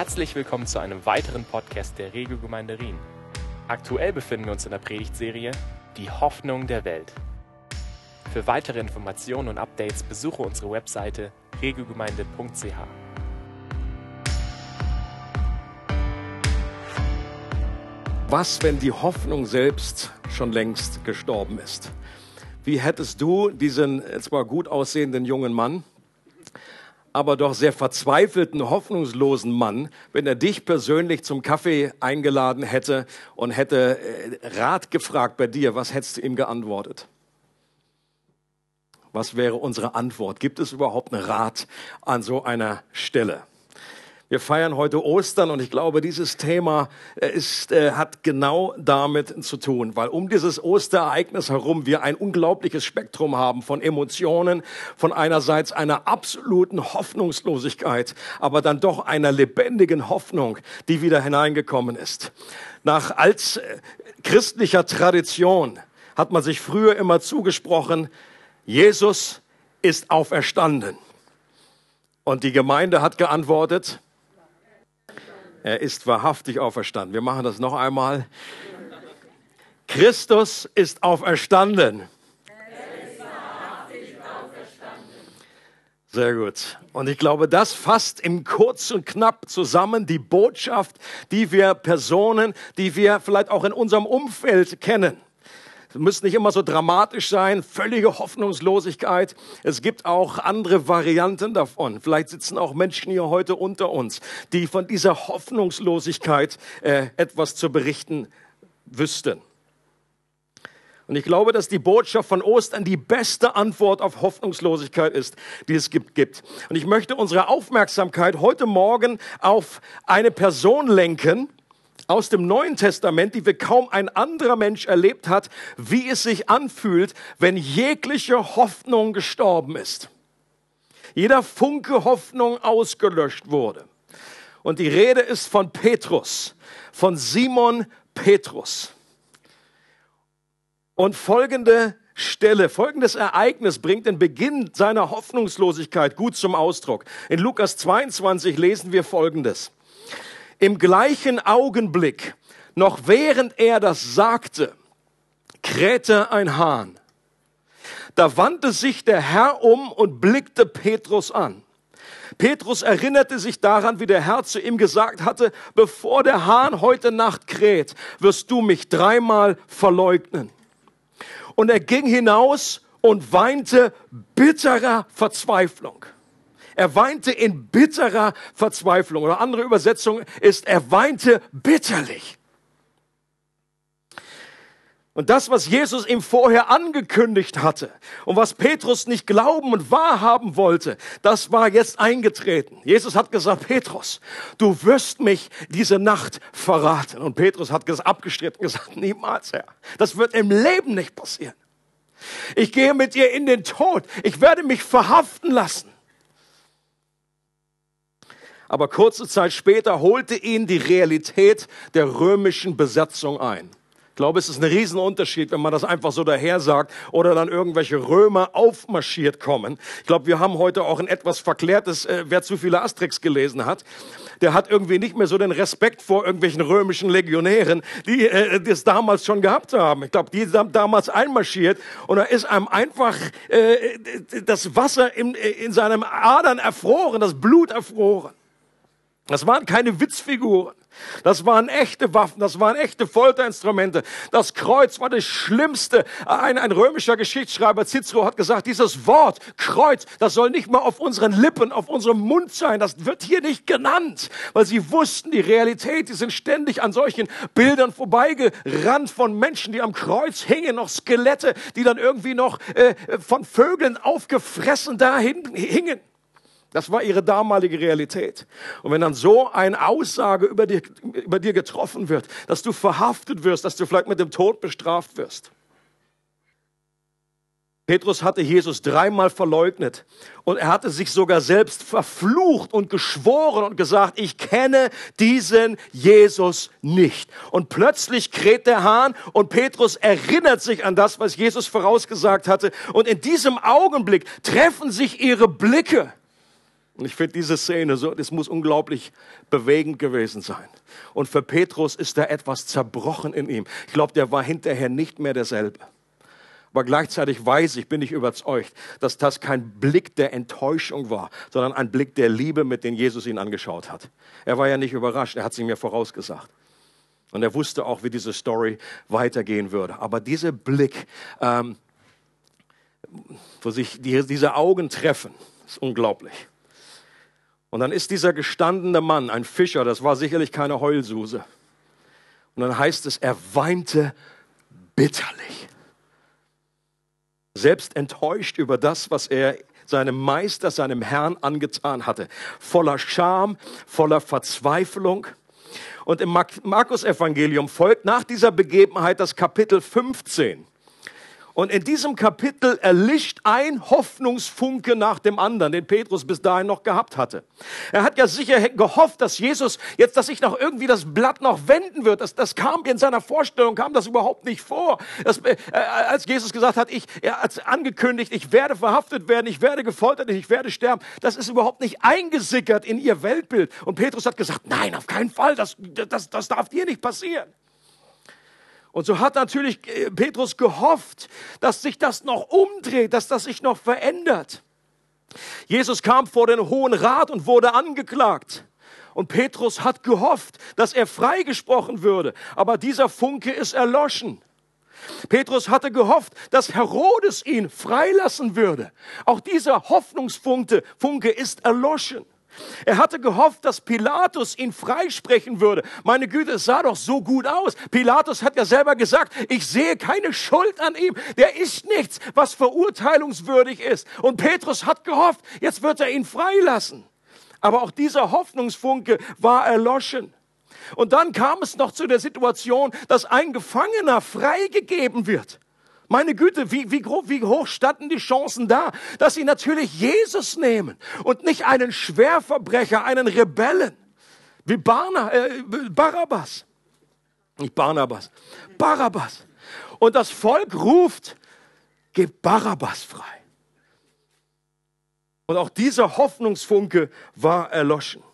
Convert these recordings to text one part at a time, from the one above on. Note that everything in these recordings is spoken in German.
Herzlich willkommen zu einem weiteren Podcast der Regelgemeinde Rien. Aktuell befinden wir uns in der Predigtserie Die Hoffnung der Welt. Für weitere Informationen und Updates besuche unsere Webseite regelgemeinde.ch. Was, wenn die Hoffnung selbst schon längst gestorben ist? Wie hättest du diesen zwar gut aussehenden jungen Mann, aber doch sehr verzweifelten, hoffnungslosen Mann, wenn er dich persönlich zum Kaffee eingeladen hätte und hätte äh, Rat gefragt bei dir, was hättest du ihm geantwortet? Was wäre unsere Antwort? Gibt es überhaupt einen Rat an so einer Stelle? Wir feiern heute Ostern und ich glaube, dieses Thema äh, ist, äh, hat genau damit zu tun, weil um dieses Osterereignis herum wir ein unglaubliches Spektrum haben von Emotionen, von einerseits einer absoluten Hoffnungslosigkeit, aber dann doch einer lebendigen Hoffnung, die wieder hineingekommen ist. Nach als äh, christlicher Tradition hat man sich früher immer zugesprochen, Jesus ist auferstanden. Und die Gemeinde hat geantwortet, er ist wahrhaftig auferstanden. Wir machen das noch einmal. Christus ist auferstanden. Sehr gut. Und ich glaube, das fasst im Kurz und Knapp zusammen die Botschaft, die wir Personen, die wir vielleicht auch in unserem Umfeld kennen. Muss nicht immer so dramatisch sein, völlige Hoffnungslosigkeit. Es gibt auch andere Varianten davon. Vielleicht sitzen auch Menschen hier heute unter uns, die von dieser Hoffnungslosigkeit äh, etwas zu berichten wüssten. Und ich glaube, dass die Botschaft von Ostern die beste Antwort auf Hoffnungslosigkeit ist, die es gibt. Und ich möchte unsere Aufmerksamkeit heute Morgen auf eine Person lenken, aus dem Neuen Testament, die wie kaum ein anderer Mensch erlebt hat, wie es sich anfühlt, wenn jegliche Hoffnung gestorben ist. Jeder Funke Hoffnung ausgelöscht wurde. Und die Rede ist von Petrus, von Simon Petrus. Und folgende Stelle, folgendes Ereignis bringt den Beginn seiner Hoffnungslosigkeit gut zum Ausdruck. In Lukas 22 lesen wir Folgendes. Im gleichen Augenblick, noch während er das sagte, krähte ein Hahn. Da wandte sich der Herr um und blickte Petrus an. Petrus erinnerte sich daran, wie der Herr zu ihm gesagt hatte, bevor der Hahn heute Nacht kräht, wirst du mich dreimal verleugnen. Und er ging hinaus und weinte bitterer Verzweiflung. Er weinte in bitterer Verzweiflung. Oder andere Übersetzung ist, er weinte bitterlich. Und das, was Jesus ihm vorher angekündigt hatte und was Petrus nicht glauben und wahrhaben wollte, das war jetzt eingetreten. Jesus hat gesagt, Petrus, du wirst mich diese Nacht verraten. Und Petrus hat das abgestritten und gesagt, niemals, Herr. Das wird im Leben nicht passieren. Ich gehe mit dir in den Tod. Ich werde mich verhaften lassen. Aber kurze Zeit später holte ihn die Realität der römischen Besetzung ein. Ich glaube, es ist ein Riesenunterschied, wenn man das einfach so daher sagt oder dann irgendwelche Römer aufmarschiert kommen. Ich glaube, wir haben heute auch ein etwas verklärtes, äh, wer zu viele Asterix gelesen hat, der hat irgendwie nicht mehr so den Respekt vor irgendwelchen römischen Legionären, die äh, das damals schon gehabt haben. Ich glaube, die sind damals einmarschiert und da ist einem einfach äh, das Wasser in, in seinem Adern erfroren, das Blut erfroren. Das waren keine Witzfiguren. Das waren echte Waffen, das waren echte Folterinstrumente. Das Kreuz war das Schlimmste. Ein, ein römischer Geschichtsschreiber Cicero hat gesagt, dieses Wort Kreuz, das soll nicht mal auf unseren Lippen, auf unserem Mund sein. Das wird hier nicht genannt, weil sie wussten die Realität. Die sind ständig an solchen Bildern vorbeigerannt von Menschen, die am Kreuz hingen, noch Skelette, die dann irgendwie noch äh, von Vögeln aufgefressen dahin hingen. Das war ihre damalige Realität. Und wenn dann so eine Aussage über dir, über dir getroffen wird, dass du verhaftet wirst, dass du vielleicht mit dem Tod bestraft wirst. Petrus hatte Jesus dreimal verleugnet und er hatte sich sogar selbst verflucht und geschworen und gesagt, ich kenne diesen Jesus nicht. Und plötzlich kräht der Hahn und Petrus erinnert sich an das, was Jesus vorausgesagt hatte. Und in diesem Augenblick treffen sich ihre Blicke. Und ich finde diese Szene so, das muss unglaublich bewegend gewesen sein. Und für Petrus ist da etwas zerbrochen in ihm. Ich glaube, der war hinterher nicht mehr derselbe. Aber gleichzeitig weiß ich, bin ich überzeugt, dass das kein Blick der Enttäuschung war, sondern ein Blick der Liebe, mit dem Jesus ihn angeschaut hat. Er war ja nicht überrascht, er hat sie mir vorausgesagt. Und er wusste auch, wie diese Story weitergehen würde. Aber dieser Blick, ähm, wo sich die, diese Augen treffen, ist unglaublich. Und dann ist dieser gestandene Mann, ein Fischer, das war sicherlich keine Heulsuse. Und dann heißt es, er weinte bitterlich. Selbst enttäuscht über das, was er seinem Meister, seinem Herrn angetan hatte. Voller Scham, voller Verzweiflung. Und im Markus-Evangelium folgt nach dieser Begebenheit das Kapitel 15. Und in diesem Kapitel erlischt ein Hoffnungsfunke nach dem anderen, den Petrus bis dahin noch gehabt hatte. Er hat ja sicher gehofft, dass Jesus jetzt, dass sich noch irgendwie das Blatt noch wenden wird. Das, das kam in seiner Vorstellung, kam das überhaupt nicht vor. Das, äh, als Jesus gesagt hat, ich, er hat angekündigt, ich werde verhaftet werden, ich werde gefoltert, ich werde sterben. Das ist überhaupt nicht eingesickert in ihr Weltbild. Und Petrus hat gesagt, nein, auf keinen Fall, das, das, das darf dir nicht passieren. Und so hat natürlich äh, Petrus gehofft, dass sich das noch umdreht, dass das sich noch verändert. Jesus kam vor den Hohen Rat und wurde angeklagt. Und Petrus hat gehofft, dass er freigesprochen würde. Aber dieser Funke ist erloschen. Petrus hatte gehofft, dass Herodes ihn freilassen würde. Auch dieser Hoffnungsfunke Funke ist erloschen. Er hatte gehofft, dass Pilatus ihn freisprechen würde. Meine Güte, es sah doch so gut aus. Pilatus hat ja selber gesagt, ich sehe keine Schuld an ihm. Der ist nichts, was verurteilungswürdig ist. Und Petrus hat gehofft, jetzt wird er ihn freilassen. Aber auch dieser Hoffnungsfunke war erloschen. Und dann kam es noch zu der Situation, dass ein Gefangener freigegeben wird. Meine Güte, wie, wie, wie hoch standen die Chancen da, dass sie natürlich Jesus nehmen und nicht einen Schwerverbrecher, einen Rebellen, wie Barna, äh, Barabbas. Nicht Barnabas, Barabbas. Und das Volk ruft, gebt Barabbas frei. Und auch dieser Hoffnungsfunke war erloschen.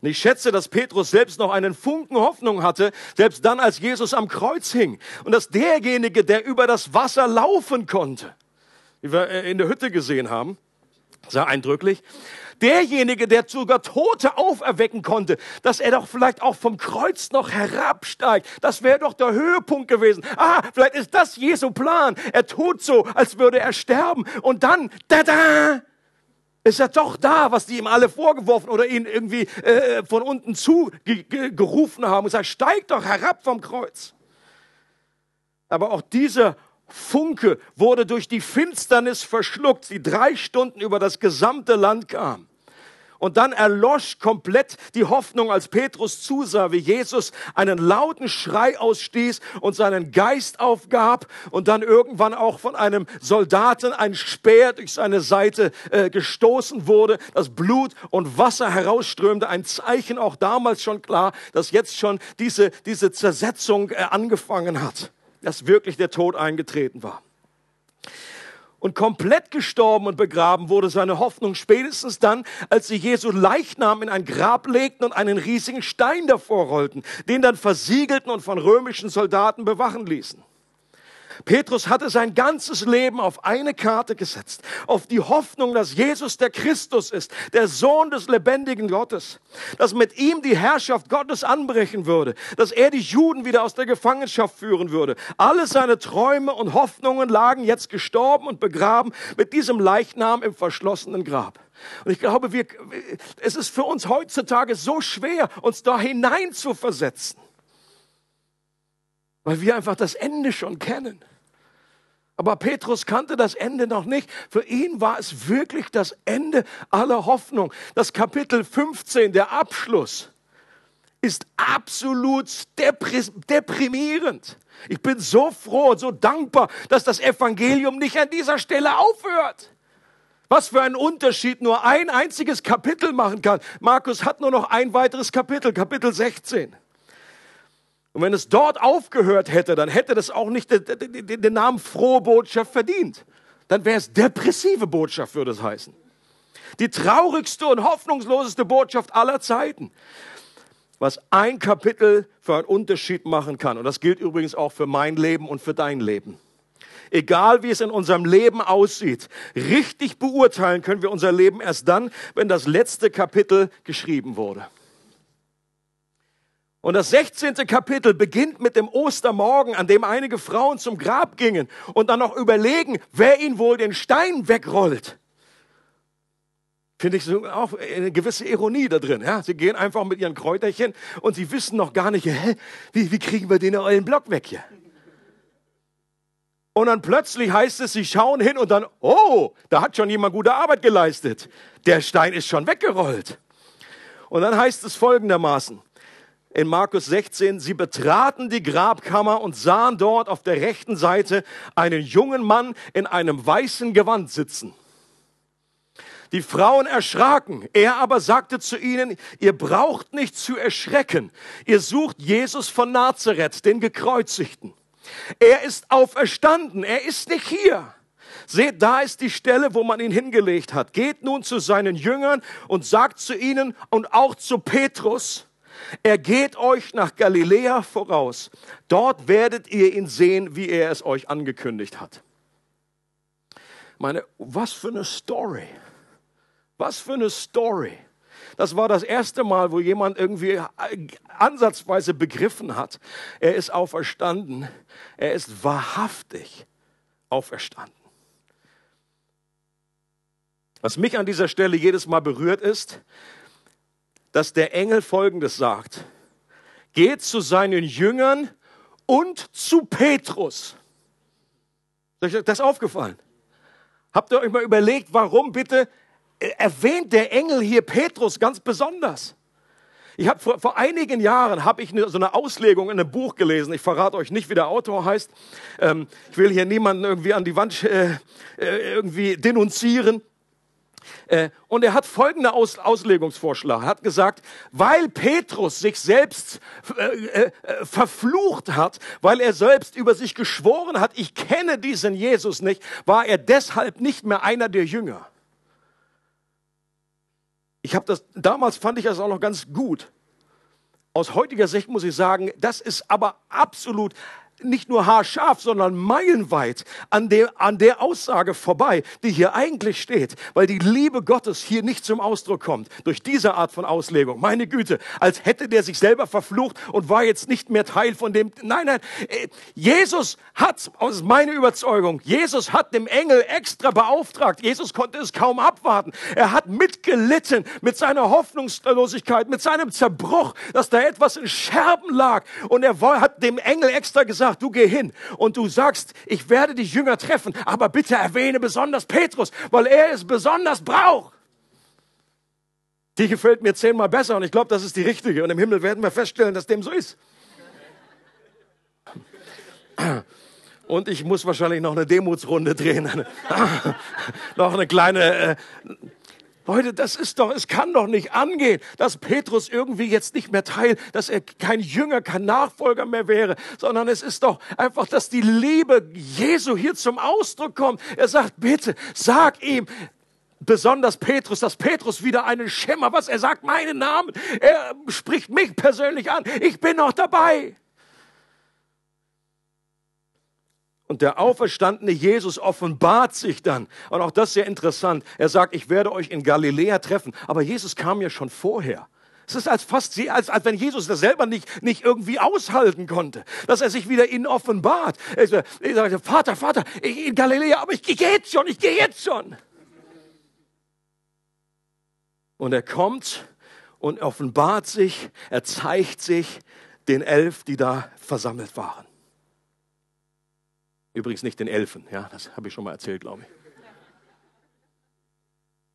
Und ich schätze, dass Petrus selbst noch einen Funken Hoffnung hatte, selbst dann, als Jesus am Kreuz hing. Und dass derjenige, der über das Wasser laufen konnte, wie wir äh, in der Hütte gesehen haben, sehr eindrücklich, derjenige, der sogar Tote auferwecken konnte, dass er doch vielleicht auch vom Kreuz noch herabsteigt. Das wäre doch der Höhepunkt gewesen. Ah, vielleicht ist das Jesu Plan. Er tut so, als würde er sterben. Und dann, da da, ist er doch da, was die ihm alle vorgeworfen oder ihn irgendwie äh, von unten zu ge ge gerufen haben und sagt, steig doch herab vom Kreuz. Aber auch dieser Funke wurde durch die Finsternis verschluckt, die drei Stunden über das gesamte Land kam. Und dann erlosch komplett die Hoffnung, als Petrus zusah, wie Jesus einen lauten Schrei ausstieß und seinen Geist aufgab und dann irgendwann auch von einem Soldaten ein Speer durch seine Seite äh, gestoßen wurde, das Blut und Wasser herausströmte. Ein Zeichen auch damals schon klar, dass jetzt schon diese, diese Zersetzung äh, angefangen hat, dass wirklich der Tod eingetreten war und komplett gestorben und begraben wurde seine Hoffnung spätestens dann, als sie Jesu Leichnam in ein Grab legten und einen riesigen Stein davor rollten, den dann versiegelten und von römischen Soldaten bewachen ließen. Petrus hatte sein ganzes Leben auf eine Karte gesetzt, auf die Hoffnung, dass Jesus der Christus ist, der Sohn des lebendigen Gottes, dass mit ihm die Herrschaft Gottes anbrechen würde, dass er die Juden wieder aus der Gefangenschaft führen würde. Alle seine Träume und Hoffnungen lagen jetzt gestorben und begraben mit diesem Leichnam im verschlossenen Grab. Und ich glaube, wir, es ist für uns heutzutage so schwer, uns da hinein zu versetzen weil wir einfach das Ende schon kennen. Aber Petrus kannte das Ende noch nicht. Für ihn war es wirklich das Ende aller Hoffnung. Das Kapitel 15, der Abschluss, ist absolut deprimierend. Ich bin so froh und so dankbar, dass das Evangelium nicht an dieser Stelle aufhört. Was für ein Unterschied nur ein einziges Kapitel machen kann. Markus hat nur noch ein weiteres Kapitel, Kapitel 16. Und wenn es dort aufgehört hätte, dann hätte das auch nicht den, Namen frohe Botschaft verdient. Dann wäre es depressive Botschaft, würde es heißen. Die traurigste und hoffnungsloseste Botschaft aller Zeiten. Was ein Kapitel für einen Unterschied machen kann. Und das gilt übrigens auch für mein Leben und für dein Leben. Egal wie es in unserem Leben aussieht, richtig beurteilen können wir unser Leben erst dann, wenn das letzte Kapitel geschrieben wurde. Und das 16. Kapitel beginnt mit dem Ostermorgen, an dem einige Frauen zum Grab gingen und dann noch überlegen, wer ihnen wohl den Stein wegrollt. Finde ich auch eine gewisse Ironie da drin. Ja? Sie gehen einfach mit ihren Kräuterchen und sie wissen noch gar nicht, hä, wie, wie kriegen wir den euren Block weg hier? Und dann plötzlich heißt es, sie schauen hin und dann, oh, da hat schon jemand gute Arbeit geleistet. Der Stein ist schon weggerollt. Und dann heißt es folgendermaßen in Markus 16, sie betraten die Grabkammer und sahen dort auf der rechten Seite einen jungen Mann in einem weißen Gewand sitzen. Die Frauen erschraken. Er aber sagte zu ihnen, ihr braucht nicht zu erschrecken. Ihr sucht Jesus von Nazareth, den Gekreuzigten. Er ist auferstanden. Er ist nicht hier. Seht, da ist die Stelle, wo man ihn hingelegt hat. Geht nun zu seinen Jüngern und sagt zu ihnen und auch zu Petrus, er geht euch nach Galiläa voraus. Dort werdet ihr ihn sehen, wie er es euch angekündigt hat. Meine, was für eine Story. Was für eine Story. Das war das erste Mal, wo jemand irgendwie ansatzweise begriffen hat, er ist auferstanden. Er ist wahrhaftig auferstanden. Was mich an dieser Stelle jedes Mal berührt ist, dass der Engel Folgendes sagt. Geht zu seinen Jüngern und zu Petrus. Ist euch das aufgefallen? Habt ihr euch mal überlegt, warum bitte erwähnt der Engel hier Petrus ganz besonders? Ich habe vor, vor einigen Jahren habe ich eine, so eine Auslegung in einem Buch gelesen. Ich verrate euch nicht, wie der Autor heißt. Ähm, ich will hier niemanden irgendwie an die Wand äh, äh irgendwie denunzieren. Äh, und er hat folgende Aus Auslegungsvorschlag. Er hat gesagt, weil Petrus sich selbst äh, äh, verflucht hat, weil er selbst über sich geschworen hat, ich kenne diesen Jesus nicht, war er deshalb nicht mehr einer der Jünger. Ich habe das, damals fand ich das auch noch ganz gut. Aus heutiger Sicht muss ich sagen, das ist aber absolut nicht nur haarscharf, sondern meilenweit an der, an der Aussage vorbei, die hier eigentlich steht, weil die Liebe Gottes hier nicht zum Ausdruck kommt durch diese Art von Auslegung. Meine Güte, als hätte der sich selber verflucht und war jetzt nicht mehr Teil von dem. Nein, nein, äh, Jesus hat, aus meiner Überzeugung, Jesus hat dem Engel extra beauftragt. Jesus konnte es kaum abwarten. Er hat mitgelitten mit seiner Hoffnungslosigkeit, mit seinem Zerbruch, dass da etwas in Scherben lag. Und er hat dem Engel extra gesagt, sagt, du geh hin und du sagst, ich werde dich Jünger treffen, aber bitte erwähne besonders Petrus, weil er es besonders braucht. Die gefällt mir zehnmal besser und ich glaube, das ist die richtige. Und im Himmel werden wir feststellen, dass dem so ist. Und ich muss wahrscheinlich noch eine Demutsrunde drehen. noch eine kleine, äh, Leute, das ist doch, es kann doch nicht angehen, dass Petrus irgendwie jetzt nicht mehr Teil, dass er kein Jünger, kein Nachfolger mehr wäre, sondern es ist doch einfach, dass die Liebe Jesu hier zum Ausdruck kommt. Er sagt, bitte, sag ihm, besonders Petrus, dass Petrus wieder einen Schimmer, was er sagt, meinen Namen, er spricht mich persönlich an, ich bin noch dabei. Und der auferstandene Jesus offenbart sich dann. Und auch das ist sehr interessant. Er sagt, ich werde euch in Galiläa treffen. Aber Jesus kam ja schon vorher. Es ist als fast, als, als wenn Jesus das selber nicht, nicht irgendwie aushalten konnte, dass er sich wieder ihnen offenbart. Er sagt, Vater, Vater, ich, in Galiläa, aber ich gehe jetzt schon, ich gehe jetzt schon. Und er kommt und offenbart sich, er zeigt sich den Elf, die da versammelt waren. Übrigens nicht den Elfen, ja, das habe ich schon mal erzählt, glaube ich.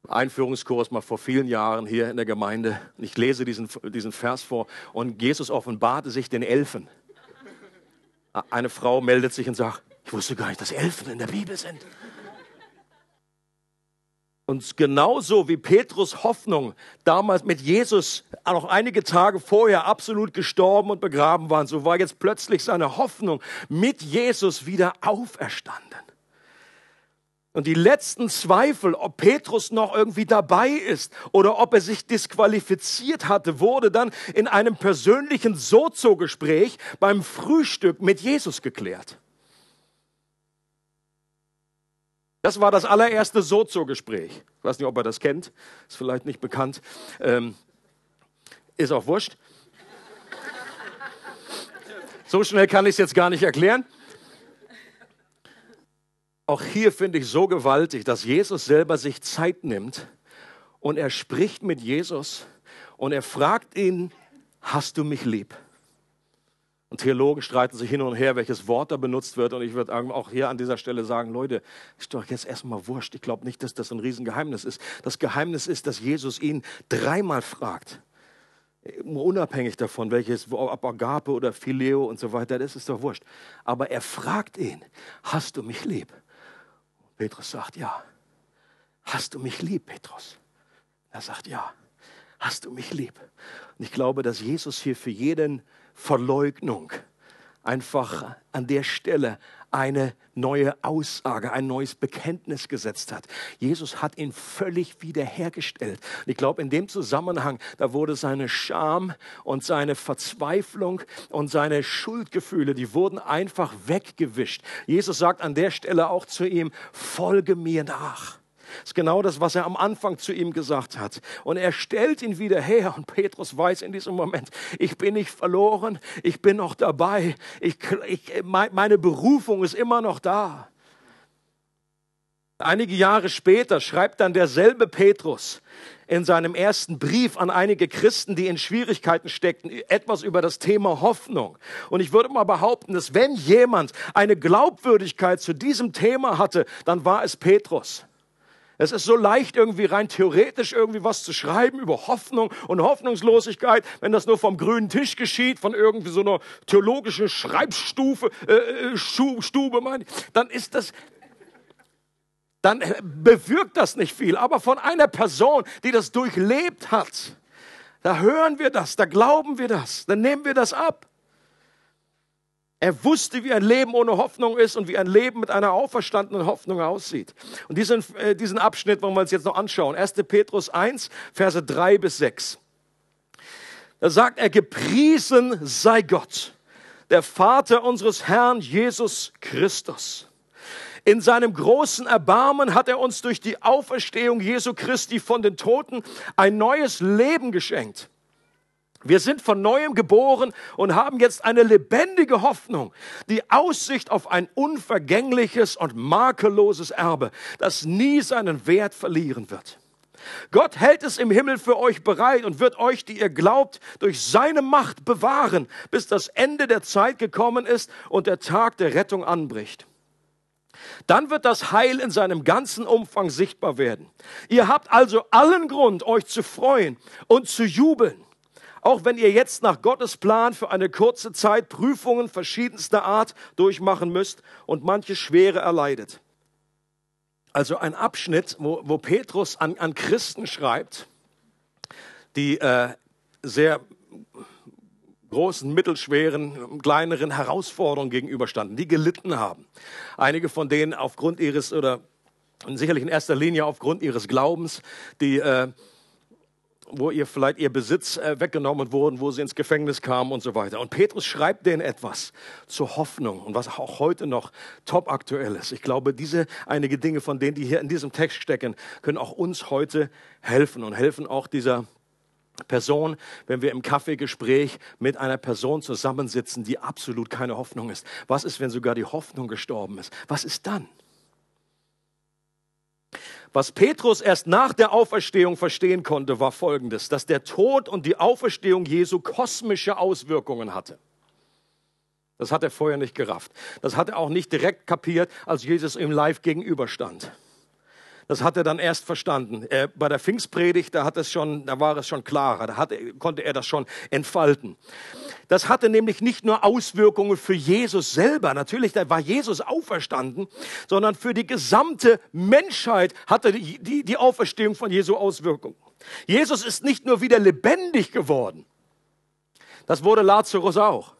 Einführungskurs mal vor vielen Jahren hier in der Gemeinde. Ich lese diesen, diesen Vers vor und Jesus offenbarte sich den Elfen. Eine Frau meldet sich und sagt, ich wusste gar nicht, dass Elfen in der Bibel sind. Und genauso wie Petrus Hoffnung damals mit Jesus noch einige Tage vorher absolut gestorben und begraben waren, so war jetzt plötzlich seine Hoffnung mit Jesus wieder auferstanden. Und die letzten Zweifel, ob Petrus noch irgendwie dabei ist oder ob er sich disqualifiziert hatte, wurde dann in einem persönlichen Sozo-Gespräch beim Frühstück mit Jesus geklärt. Das war das allererste Sozo-Gespräch. Ich weiß nicht, ob er das kennt, ist vielleicht nicht bekannt, ähm, ist auch wurscht. So schnell kann ich es jetzt gar nicht erklären. Auch hier finde ich so gewaltig, dass Jesus selber sich Zeit nimmt und er spricht mit Jesus und er fragt ihn, hast du mich lieb? Und Theologen streiten sich hin und her, welches Wort da benutzt wird. Und ich würde auch hier an dieser Stelle sagen, Leute, ist doch jetzt erstmal wurscht. Ich glaube nicht, dass das ein Riesengeheimnis ist. Das Geheimnis ist, dass Jesus ihn dreimal fragt. Unabhängig davon, welches, ob Agape oder Phileo und so weiter, das ist doch wurscht. Aber er fragt ihn, hast du mich lieb? Petrus sagt, ja. Hast du mich lieb, Petrus? Er sagt, ja. Hast du mich lieb? Und ich glaube, dass Jesus hier für jeden Verleugnung einfach an der Stelle eine neue Aussage, ein neues Bekenntnis gesetzt hat. Jesus hat ihn völlig wiederhergestellt. Und ich glaube, in dem Zusammenhang, da wurde seine Scham und seine Verzweiflung und seine Schuldgefühle, die wurden einfach weggewischt. Jesus sagt an der Stelle auch zu ihm, folge mir nach. Das ist genau das, was er am Anfang zu ihm gesagt hat. Und er stellt ihn wieder her. Und Petrus weiß in diesem Moment, ich bin nicht verloren, ich bin noch dabei. Ich, ich, meine Berufung ist immer noch da. Einige Jahre später schreibt dann derselbe Petrus in seinem ersten Brief an einige Christen, die in Schwierigkeiten steckten, etwas über das Thema Hoffnung. Und ich würde mal behaupten, dass wenn jemand eine Glaubwürdigkeit zu diesem Thema hatte, dann war es Petrus. Es ist so leicht, irgendwie rein theoretisch irgendwie was zu schreiben über Hoffnung und Hoffnungslosigkeit, wenn das nur vom grünen Tisch geschieht, von irgendwie so einer theologischen Schreibstufe, äh, äh Stube, meine ich, dann ist das, dann bewirkt das nicht viel. Aber von einer Person, die das durchlebt hat, da hören wir das, da glauben wir das, dann nehmen wir das ab. Er wusste, wie ein Leben ohne Hoffnung ist und wie ein Leben mit einer auferstandenen Hoffnung aussieht. Und diesen, äh, diesen Abschnitt wollen wir uns jetzt noch anschauen. 1. Petrus 1, Verse 3 bis 6. Da sagt er, gepriesen sei Gott, der Vater unseres Herrn Jesus Christus. In seinem großen Erbarmen hat er uns durch die Auferstehung Jesu Christi von den Toten ein neues Leben geschenkt wir sind von neuem geboren und haben jetzt eine lebendige Hoffnung, die Aussicht auf ein unvergängliches und makelloses Erbe, das nie seinen Wert verlieren wird. Gott hält es im Himmel für euch bereit und wird euch, die ihr glaubt, durch seine Macht bewahren, bis das Ende der Zeit gekommen ist und der Tag der Rettung anbricht. Dann wird das Heil in seinem ganzen Umfang sichtbar werden. Ihr habt also allen Grund, euch zu freuen und zu jubeln auch wenn ihr jetzt nach Gottes Plan für eine kurze Zeit Prüfungen verschiedenster Art durchmachen müsst und manche Schwere erleidet. Also ein Abschnitt, wo, wo Petrus an, an Christen schreibt, die äh, sehr großen, mittelschweren, kleineren Herausforderungen gegenüberstanden, die gelitten haben. Einige von denen aufgrund ihres oder sicherlich in erster Linie aufgrund ihres Glaubens, die äh, wo ihr vielleicht ihr Besitz äh, weggenommen wurden, wo sie ins Gefängnis kamen und so weiter. Und Petrus schreibt denen etwas zur Hoffnung und was auch heute noch top aktuell ist. Ich glaube, diese einige Dinge von denen, die hier in diesem Text stecken, können auch uns heute helfen und helfen auch dieser Person, wenn wir im Kaffeegespräch mit einer Person zusammensitzen, die absolut keine Hoffnung ist. Was ist, wenn sogar die Hoffnung gestorben ist? Was ist dann? Was Petrus erst nach der Auferstehung verstehen konnte, war Folgendes, dass der Tod und die Auferstehung Jesu kosmische Auswirkungen hatte. Das hat er vorher nicht gerafft. Das hat er auch nicht direkt kapiert, als Jesus ihm live gegenüberstand. Das hat er dann erst verstanden. Er, bei der Pfingstpredigt, da, hat es schon, da war es schon klarer, da hat, konnte er das schon entfalten. Das hatte nämlich nicht nur Auswirkungen für Jesus selber, natürlich da war Jesus auferstanden, sondern für die gesamte Menschheit hatte die, die, die Auferstehung von Jesu Auswirkungen. Jesus ist nicht nur wieder lebendig geworden, das wurde Lazarus auch.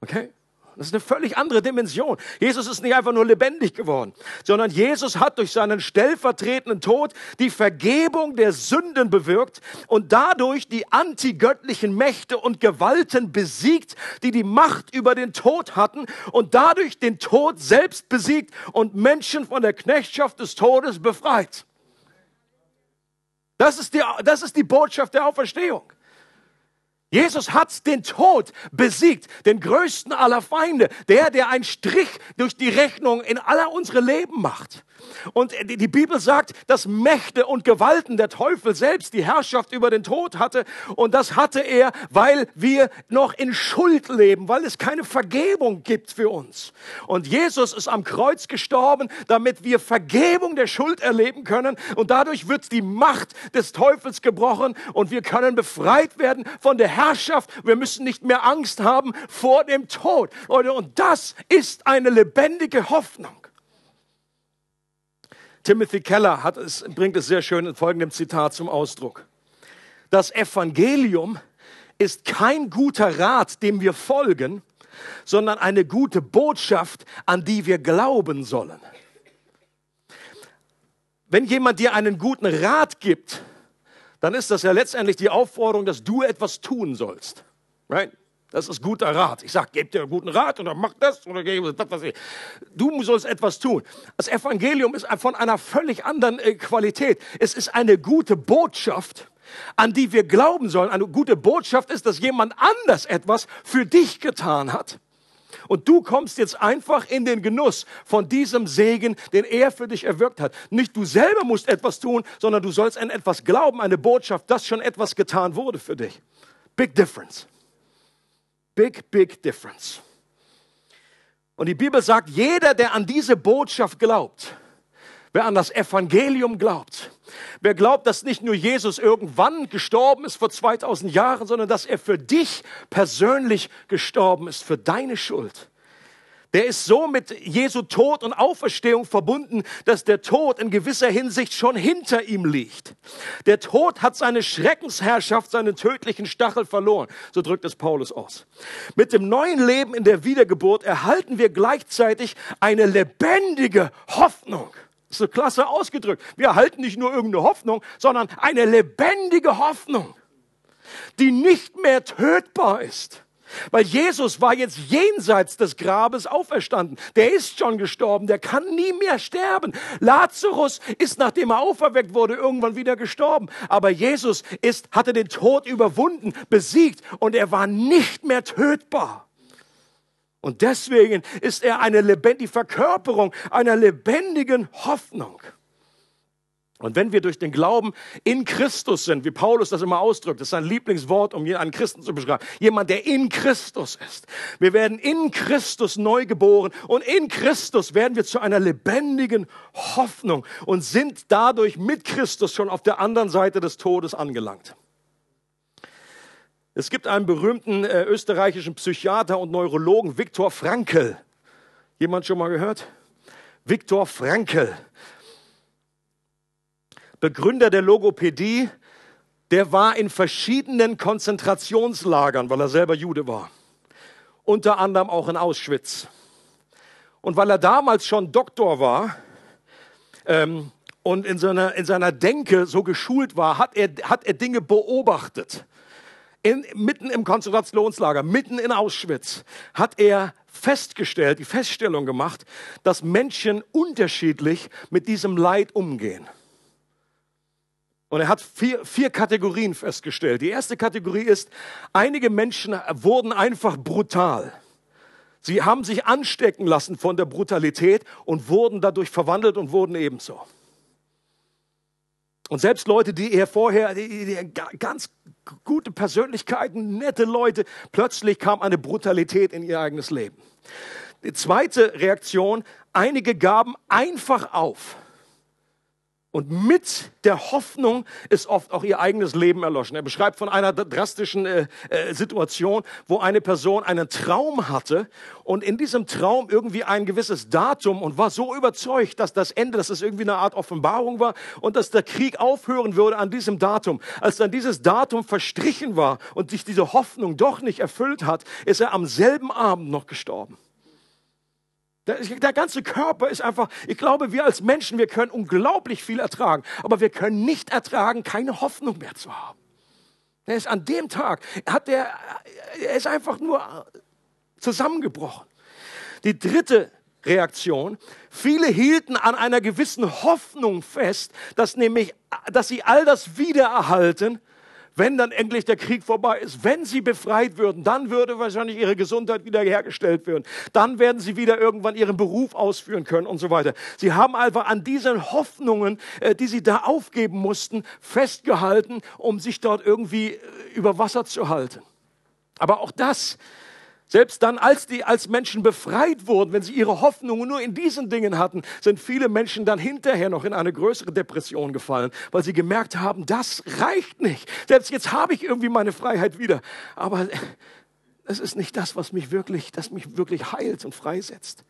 Okay? Das ist eine völlig andere Dimension. Jesus ist nicht einfach nur lebendig geworden, sondern Jesus hat durch seinen stellvertretenden Tod die Vergebung der Sünden bewirkt und dadurch die antigöttlichen Mächte und Gewalten besiegt, die die Macht über den Tod hatten und dadurch den Tod selbst besiegt und Menschen von der Knechtschaft des Todes befreit. Das ist die, das ist die Botschaft der Auferstehung. Jesus hat den Tod besiegt, den größten aller Feinde, der, der einen Strich durch die Rechnung in aller unsere Leben macht. Und die Bibel sagt, dass Mächte und Gewalten der Teufel selbst die Herrschaft über den Tod hatte. Und das hatte er, weil wir noch in Schuld leben, weil es keine Vergebung gibt für uns. Und Jesus ist am Kreuz gestorben, damit wir Vergebung der Schuld erleben können. Und dadurch wird die Macht des Teufels gebrochen und wir können befreit werden von der Herrschaft. Wir müssen nicht mehr Angst haben vor dem Tod. Und das ist eine lebendige Hoffnung. Timothy Keller es, bringt es sehr schön in folgendem Zitat zum Ausdruck. Das Evangelium ist kein guter Rat, dem wir folgen, sondern eine gute Botschaft, an die wir glauben sollen. Wenn jemand dir einen guten Rat gibt, dann ist das ja letztendlich die Aufforderung, dass du etwas tun sollst. Right? Das ist guter Rat. Ich sage, gebt dir einen guten Rat oder mach das oder gebe das, was ich. Du sollst etwas tun. Das Evangelium ist von einer völlig anderen äh, Qualität. Es ist eine gute Botschaft, an die wir glauben sollen. Eine gute Botschaft ist, dass jemand anders etwas für dich getan hat. Und du kommst jetzt einfach in den Genuss von diesem Segen, den er für dich erwirkt hat. Nicht du selber musst etwas tun, sondern du sollst an etwas glauben, eine Botschaft, dass schon etwas getan wurde für dich. Big difference. Big, big difference. Und die Bibel sagt, jeder, der an diese Botschaft glaubt, wer an das Evangelium glaubt, wer glaubt, dass nicht nur Jesus irgendwann gestorben ist vor 2000 Jahren, sondern dass er für dich persönlich gestorben ist, für deine Schuld, der ist so mit Jesu Tod und Auferstehung verbunden, dass der Tod in gewisser Hinsicht schon hinter ihm liegt. Der Tod hat seine Schreckensherrschaft, seinen tödlichen Stachel verloren. So drückt es Paulus aus. Mit dem neuen Leben in der Wiedergeburt erhalten wir gleichzeitig eine lebendige Hoffnung. Das ist so klasse ausgedrückt. Wir erhalten nicht nur irgendeine Hoffnung, sondern eine lebendige Hoffnung, die nicht mehr tötbar ist weil Jesus war jetzt jenseits des Grabes auferstanden. Der ist schon gestorben, der kann nie mehr sterben. Lazarus ist, nachdem er auferweckt wurde, irgendwann wieder gestorben. Aber Jesus ist, hatte den Tod überwunden, besiegt und er war nicht mehr tötbar. Und deswegen ist er eine lebendige Verkörperung einer lebendigen Hoffnung. Und wenn wir durch den Glauben in Christus sind, wie Paulus das immer ausdrückt, das ist sein Lieblingswort, um einen Christen zu beschreiben, jemand, der in Christus ist. Wir werden in Christus neu geboren und in Christus werden wir zu einer lebendigen Hoffnung und sind dadurch mit Christus schon auf der anderen Seite des Todes angelangt. Es gibt einen berühmten äh, österreichischen Psychiater und Neurologen, Viktor Frankl. Jemand schon mal gehört? Viktor Frankl Begründer der Logopädie, der war in verschiedenen Konzentrationslagern, weil er selber Jude war. Unter anderem auch in Auschwitz. Und weil er damals schon Doktor war ähm, und in seiner, in seiner Denke so geschult war, hat er, hat er Dinge beobachtet. In, mitten im Konzentrationslager, mitten in Auschwitz, hat er festgestellt, die Feststellung gemacht, dass Menschen unterschiedlich mit diesem Leid umgehen. Und er hat vier, vier Kategorien festgestellt. Die erste Kategorie ist, einige Menschen wurden einfach brutal. Sie haben sich anstecken lassen von der Brutalität und wurden dadurch verwandelt und wurden ebenso. Und selbst Leute, die eher vorher die, die, ganz gute Persönlichkeiten, nette Leute, plötzlich kam eine Brutalität in ihr eigenes Leben. Die zweite Reaktion, einige gaben einfach auf. Und mit der Hoffnung ist oft auch ihr eigenes Leben erloschen. Er beschreibt von einer drastischen äh, äh, Situation, wo eine Person einen Traum hatte und in diesem Traum irgendwie ein gewisses Datum und war so überzeugt, dass das Ende, dass es irgendwie eine Art Offenbarung war und dass der Krieg aufhören würde an diesem Datum. Als dann dieses Datum verstrichen war und sich diese Hoffnung doch nicht erfüllt hat, ist er am selben Abend noch gestorben. Der, ganze Körper ist einfach, ich glaube, wir als Menschen, wir können unglaublich viel ertragen, aber wir können nicht ertragen, keine Hoffnung mehr zu haben. Er ist an dem Tag, hat der, er ist einfach nur zusammengebrochen. Die dritte Reaktion. Viele hielten an einer gewissen Hoffnung fest, dass nämlich, dass sie all das wiedererhalten, wenn dann endlich der Krieg vorbei ist, wenn sie befreit würden, dann würde wahrscheinlich ihre Gesundheit wiederhergestellt werden. Dann werden sie wieder irgendwann ihren Beruf ausführen können und so weiter. Sie haben einfach an diesen Hoffnungen, äh, die sie da aufgeben mussten, festgehalten, um sich dort irgendwie äh, über Wasser zu halten. Aber auch das selbst dann, als die als Menschen befreit wurden, wenn sie ihre Hoffnungen nur in diesen Dingen hatten, sind viele Menschen dann hinterher noch in eine größere Depression gefallen, weil sie gemerkt haben, das reicht nicht. Selbst jetzt habe ich irgendwie meine Freiheit wieder, aber es ist nicht das, was mich wirklich, das mich wirklich heilt und freisetzt.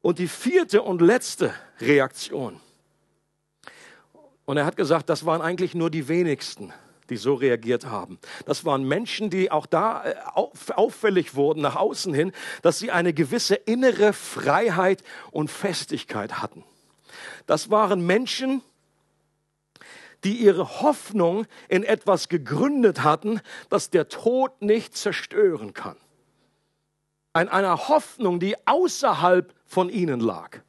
Und die vierte und letzte Reaktion. Und er hat gesagt, das waren eigentlich nur die wenigsten die so reagiert haben. Das waren Menschen, die auch da äh, auffällig wurden nach außen hin, dass sie eine gewisse innere Freiheit und Festigkeit hatten. Das waren Menschen, die ihre Hoffnung in etwas gegründet hatten, das der Tod nicht zerstören kann. An einer Hoffnung, die außerhalb von ihnen lag.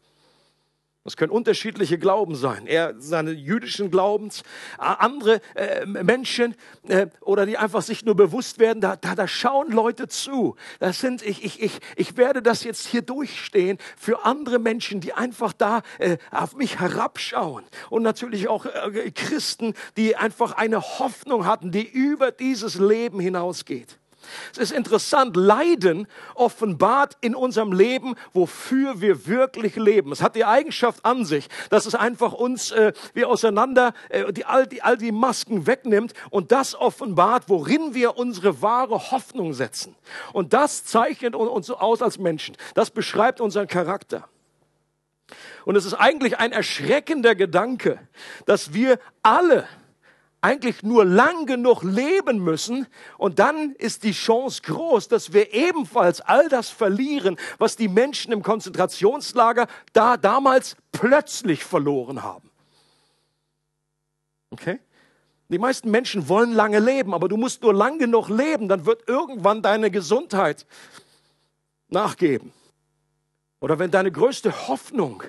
Das können unterschiedliche Glauben sein. Er seine jüdischen Glaubens, andere äh, Menschen äh, oder die einfach sich nur bewusst werden, da, da, da schauen Leute zu. Das sind, ich, ich, ich, ich werde das jetzt hier durchstehen für andere Menschen, die einfach da äh, auf mich herabschauen. Und natürlich auch äh, Christen, die einfach eine Hoffnung hatten, die über dieses Leben hinausgeht. Es ist interessant, Leiden offenbart in unserem Leben, wofür wir wirklich leben. Es hat die Eigenschaft an sich, dass es einfach uns äh, wie auseinander äh, die, all, die, all die Masken wegnimmt und das offenbart, worin wir unsere wahre Hoffnung setzen. Und das zeichnet uns aus als Menschen. Das beschreibt unseren Charakter. Und es ist eigentlich ein erschreckender Gedanke, dass wir alle eigentlich nur lang genug leben müssen und dann ist die Chance groß, dass wir ebenfalls all das verlieren, was die Menschen im Konzentrationslager da damals plötzlich verloren haben. Okay? Die meisten Menschen wollen lange leben, aber du musst nur lang genug leben, dann wird irgendwann deine Gesundheit nachgeben. Oder wenn deine größte Hoffnung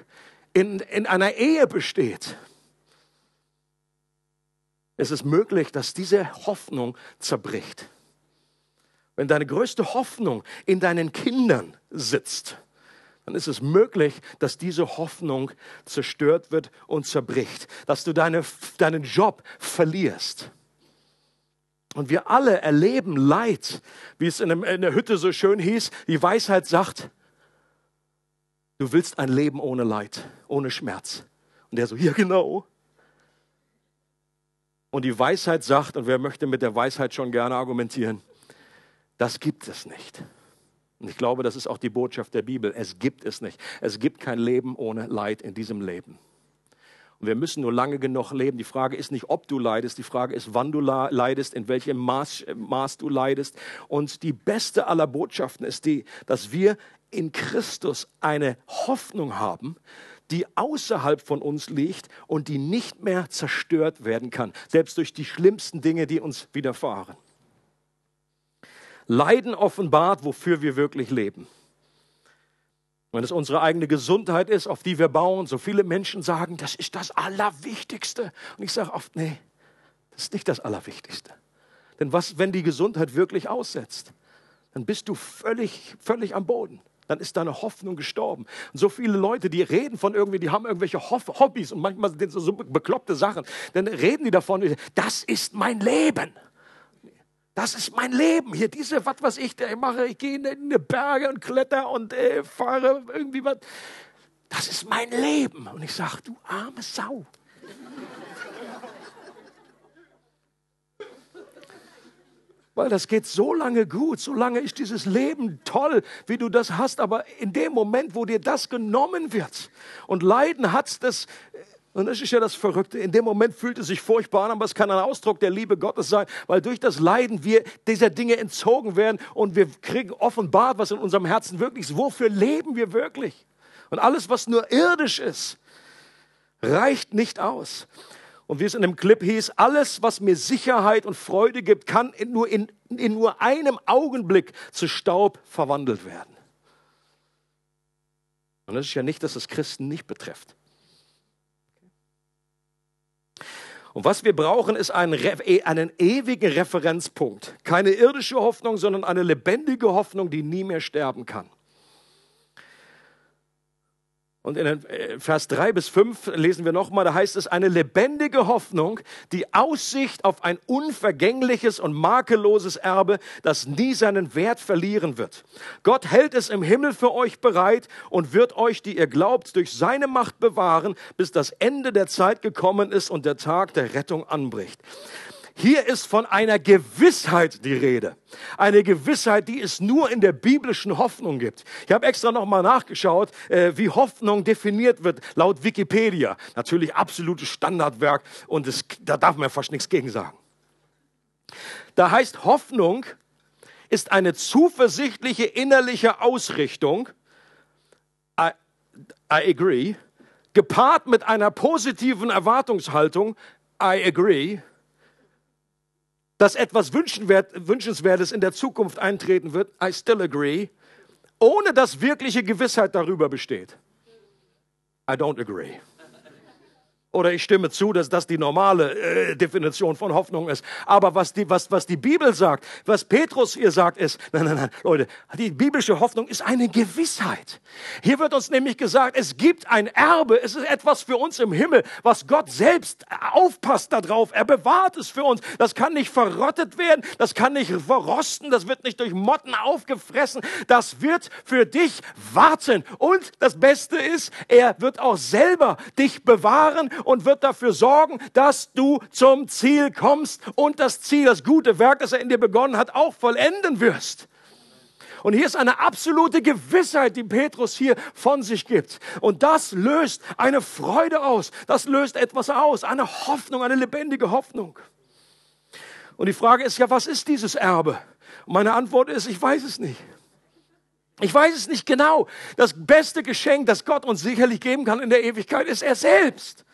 in, in einer Ehe besteht, es ist möglich, dass diese Hoffnung zerbricht. Wenn deine größte Hoffnung in deinen Kindern sitzt, dann ist es möglich, dass diese Hoffnung zerstört wird und zerbricht, dass du deine, deinen Job verlierst. Und wir alle erleben Leid, wie es in, der Hütte so schön hieß. Die Weisheit sagt, du willst ein Leben ohne Leid, ohne Schmerz. Und der so, ja genau, und die Weisheit sagt, und wer möchte mit der Weisheit schon gerne argumentieren, das gibt es nicht. Und ich glaube, das ist auch die Botschaft der Bibel. Es gibt es nicht. Es gibt kein Leben ohne Leid in diesem Leben. Und wir müssen nur lange genug leben. Die Frage ist nicht, ob du leidest, die Frage ist, wann du leidest, in welchem Maß, Maß du leidest. Und die beste aller Botschaften ist die, dass wir in Christus eine Hoffnung haben, die außerhalb von uns liegt und die nicht mehr zerstört werden kann, selbst durch die schlimmsten Dinge, die uns widerfahren. Leiden offenbart, wofür wir wirklich leben. Wenn es unsere eigene Gesundheit ist, auf die wir bauen, so viele Menschen sagen, das ist das Allerwichtigste. Und ich sage oft, nee, das ist nicht das Allerwichtigste. Denn was, wenn die Gesundheit wirklich aussetzt, dann bist du völlig, völlig am Boden dann ist deine Hoffnung gestorben. Und so viele Leute, die reden von irgendwie, die haben irgendwelche Hobbys und manchmal sind so bekloppte Sachen, dann reden die davon, das ist mein Leben. Das ist mein Leben hier. Diese, was was ich da mache, ich gehe in die Berge und kletter und äh, fahre irgendwie was. Das ist mein Leben. Und ich sage, du arme Sau. Weil das geht so lange gut, so lange ist dieses Leben toll, wie du das hast. Aber in dem Moment, wo dir das genommen wird und Leiden hat das, Und das ist ja das Verrückte. In dem Moment fühlt es sich furchtbar an, aber es kann ein Ausdruck der Liebe Gottes sein, weil durch das Leiden wir dieser Dinge entzogen werden und wir kriegen offenbart, was in unserem Herzen wirklich ist. Wofür leben wir wirklich? Und alles, was nur irdisch ist, reicht nicht aus. Und wie es in dem Clip hieß, alles, was mir Sicherheit und Freude gibt, kann in nur, in, in nur einem Augenblick zu Staub verwandelt werden. Und das ist ja nicht, dass es Christen nicht betrifft. Und was wir brauchen, ist einen, e, einen ewigen Referenzpunkt. Keine irdische Hoffnung, sondern eine lebendige Hoffnung, die nie mehr sterben kann. Und in Vers 3 bis 5 lesen wir nochmal, da heißt es, eine lebendige Hoffnung, die Aussicht auf ein unvergängliches und makelloses Erbe, das nie seinen Wert verlieren wird. Gott hält es im Himmel für euch bereit und wird euch, die ihr glaubt, durch seine Macht bewahren, bis das Ende der Zeit gekommen ist und der Tag der Rettung anbricht. Hier ist von einer Gewissheit die Rede. Eine Gewissheit, die es nur in der biblischen Hoffnung gibt. Ich habe extra nochmal nachgeschaut, äh, wie Hoffnung definiert wird laut Wikipedia. Natürlich absolutes Standardwerk und es, da darf man fast nichts gegen sagen. Da heißt Hoffnung ist eine zuversichtliche innerliche Ausrichtung. I, I agree. Gepaart mit einer positiven Erwartungshaltung. I agree dass etwas Wünschenswertes in der Zukunft eintreten wird, I still agree, ohne dass wirkliche Gewissheit darüber besteht. I don't agree. Oder ich stimme zu, dass das die normale äh, Definition von Hoffnung ist. Aber was die, was, was die Bibel sagt, was Petrus hier sagt, ist, nein, nein, nein, Leute, die biblische Hoffnung ist eine Gewissheit. Hier wird uns nämlich gesagt, es gibt ein Erbe, es ist etwas für uns im Himmel, was Gott selbst aufpasst darauf. Er bewahrt es für uns. Das kann nicht verrottet werden, das kann nicht verrosten, das wird nicht durch Motten aufgefressen. Das wird für dich warten. Und das Beste ist, er wird auch selber dich bewahren und wird dafür sorgen, dass du zum Ziel kommst und das Ziel, das gute Werk, das er in dir begonnen hat, auch vollenden wirst. Und hier ist eine absolute Gewissheit, die Petrus hier von sich gibt. Und das löst eine Freude aus. Das löst etwas aus. Eine Hoffnung, eine lebendige Hoffnung. Und die Frage ist ja, was ist dieses Erbe? Und meine Antwort ist, ich weiß es nicht. Ich weiß es nicht genau. Das beste Geschenk, das Gott uns sicherlich geben kann in der Ewigkeit, ist er selbst.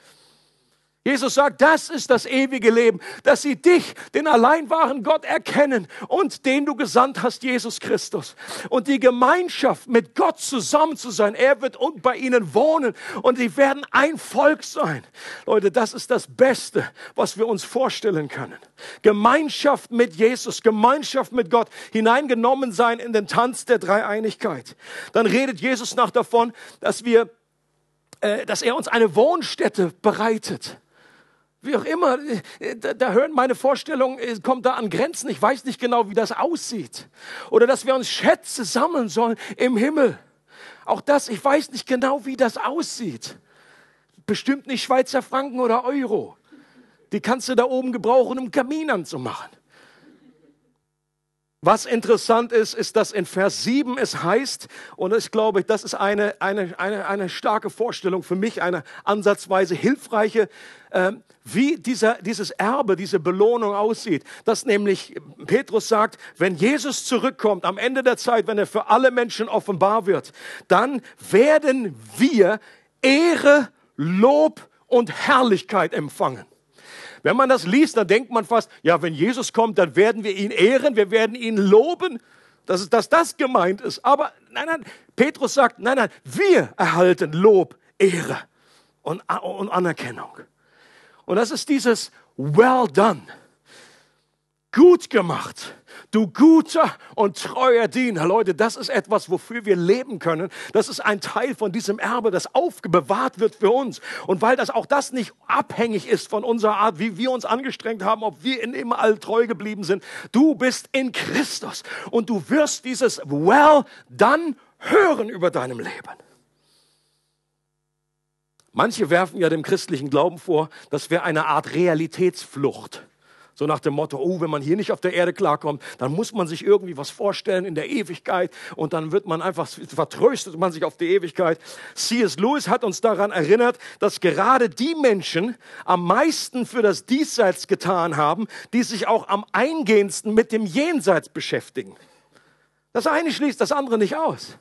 Jesus sagt, das ist das ewige Leben, dass sie dich, den allein wahren Gott, erkennen und den du gesandt hast, Jesus Christus. Und die Gemeinschaft mit Gott zusammen zu sein, er wird bei ihnen wohnen und sie werden ein Volk sein. Leute, das ist das Beste, was wir uns vorstellen können. Gemeinschaft mit Jesus, Gemeinschaft mit Gott, hineingenommen sein in den Tanz der Dreieinigkeit. Dann redet Jesus nach davon, dass wir, äh, dass er uns eine Wohnstätte bereitet wie auch immer, äh, da, da hören meine Vorstellungen, kommt da an Grenzen. Ich weiß nicht genau, wie das aussieht. Oder dass wir uns Schätze sammeln sollen im Himmel. Auch das, ich weiß nicht genau, wie das aussieht. Bestimmt nicht Schweizer Franken oder Euro. Die kannst du da oben gebrauchen, um Kamin anzumachen. Was interessant ist, ist, dass in Vers 7 es heißt, und ich glaube, das ist eine, eine, eine, eine starke Vorstellung für mich, eine ansatzweise hilfreiche, äh, wie dieser, dieses Erbe, diese Belohnung aussieht. Dass nämlich Petrus sagt, wenn Jesus zurückkommt am Ende der Zeit, wenn er für alle Menschen offenbar wird, dann werden wir Ehre, Lob und Herrlichkeit empfangen. Wenn man das liest, dann denkt man fast, ja, wenn Jesus kommt, dann werden wir ihn ehren, wir werden ihn loben, dass, dass das gemeint ist. Aber nein, nein, Petrus sagt, nein, nein, wir erhalten Lob, Ehre und, und Anerkennung. Und das ist dieses Well done. Gut gemacht du guter und treuer Diener. Leute, das ist etwas, wofür wir leben können. Das ist ein Teil von diesem Erbe, das aufbewahrt wird für uns. Und weil das auch das nicht abhängig ist von unserer Art, wie wir uns angestrengt haben, ob wir in immer all treu geblieben sind. Du bist in Christus und du wirst dieses Well done hören über deinem Leben. Manche werfen ja dem christlichen Glauben vor, dass wir eine Art Realitätsflucht So nach dem Motto, oh, wenn man hier nicht auf der Erde klarkommt, dann muss man sich irgendwie was vorstellen in der Ewigkeit und dann wird man einfach, vertröstet man sich auf die Ewigkeit. C.S. Lewis hat uns daran erinnert, dass gerade die Menschen am meisten für das Diesseits getan haben, die sich auch am eingehendsten mit dem Jenseits beschäftigen. Das eine schließt das andere nicht aus.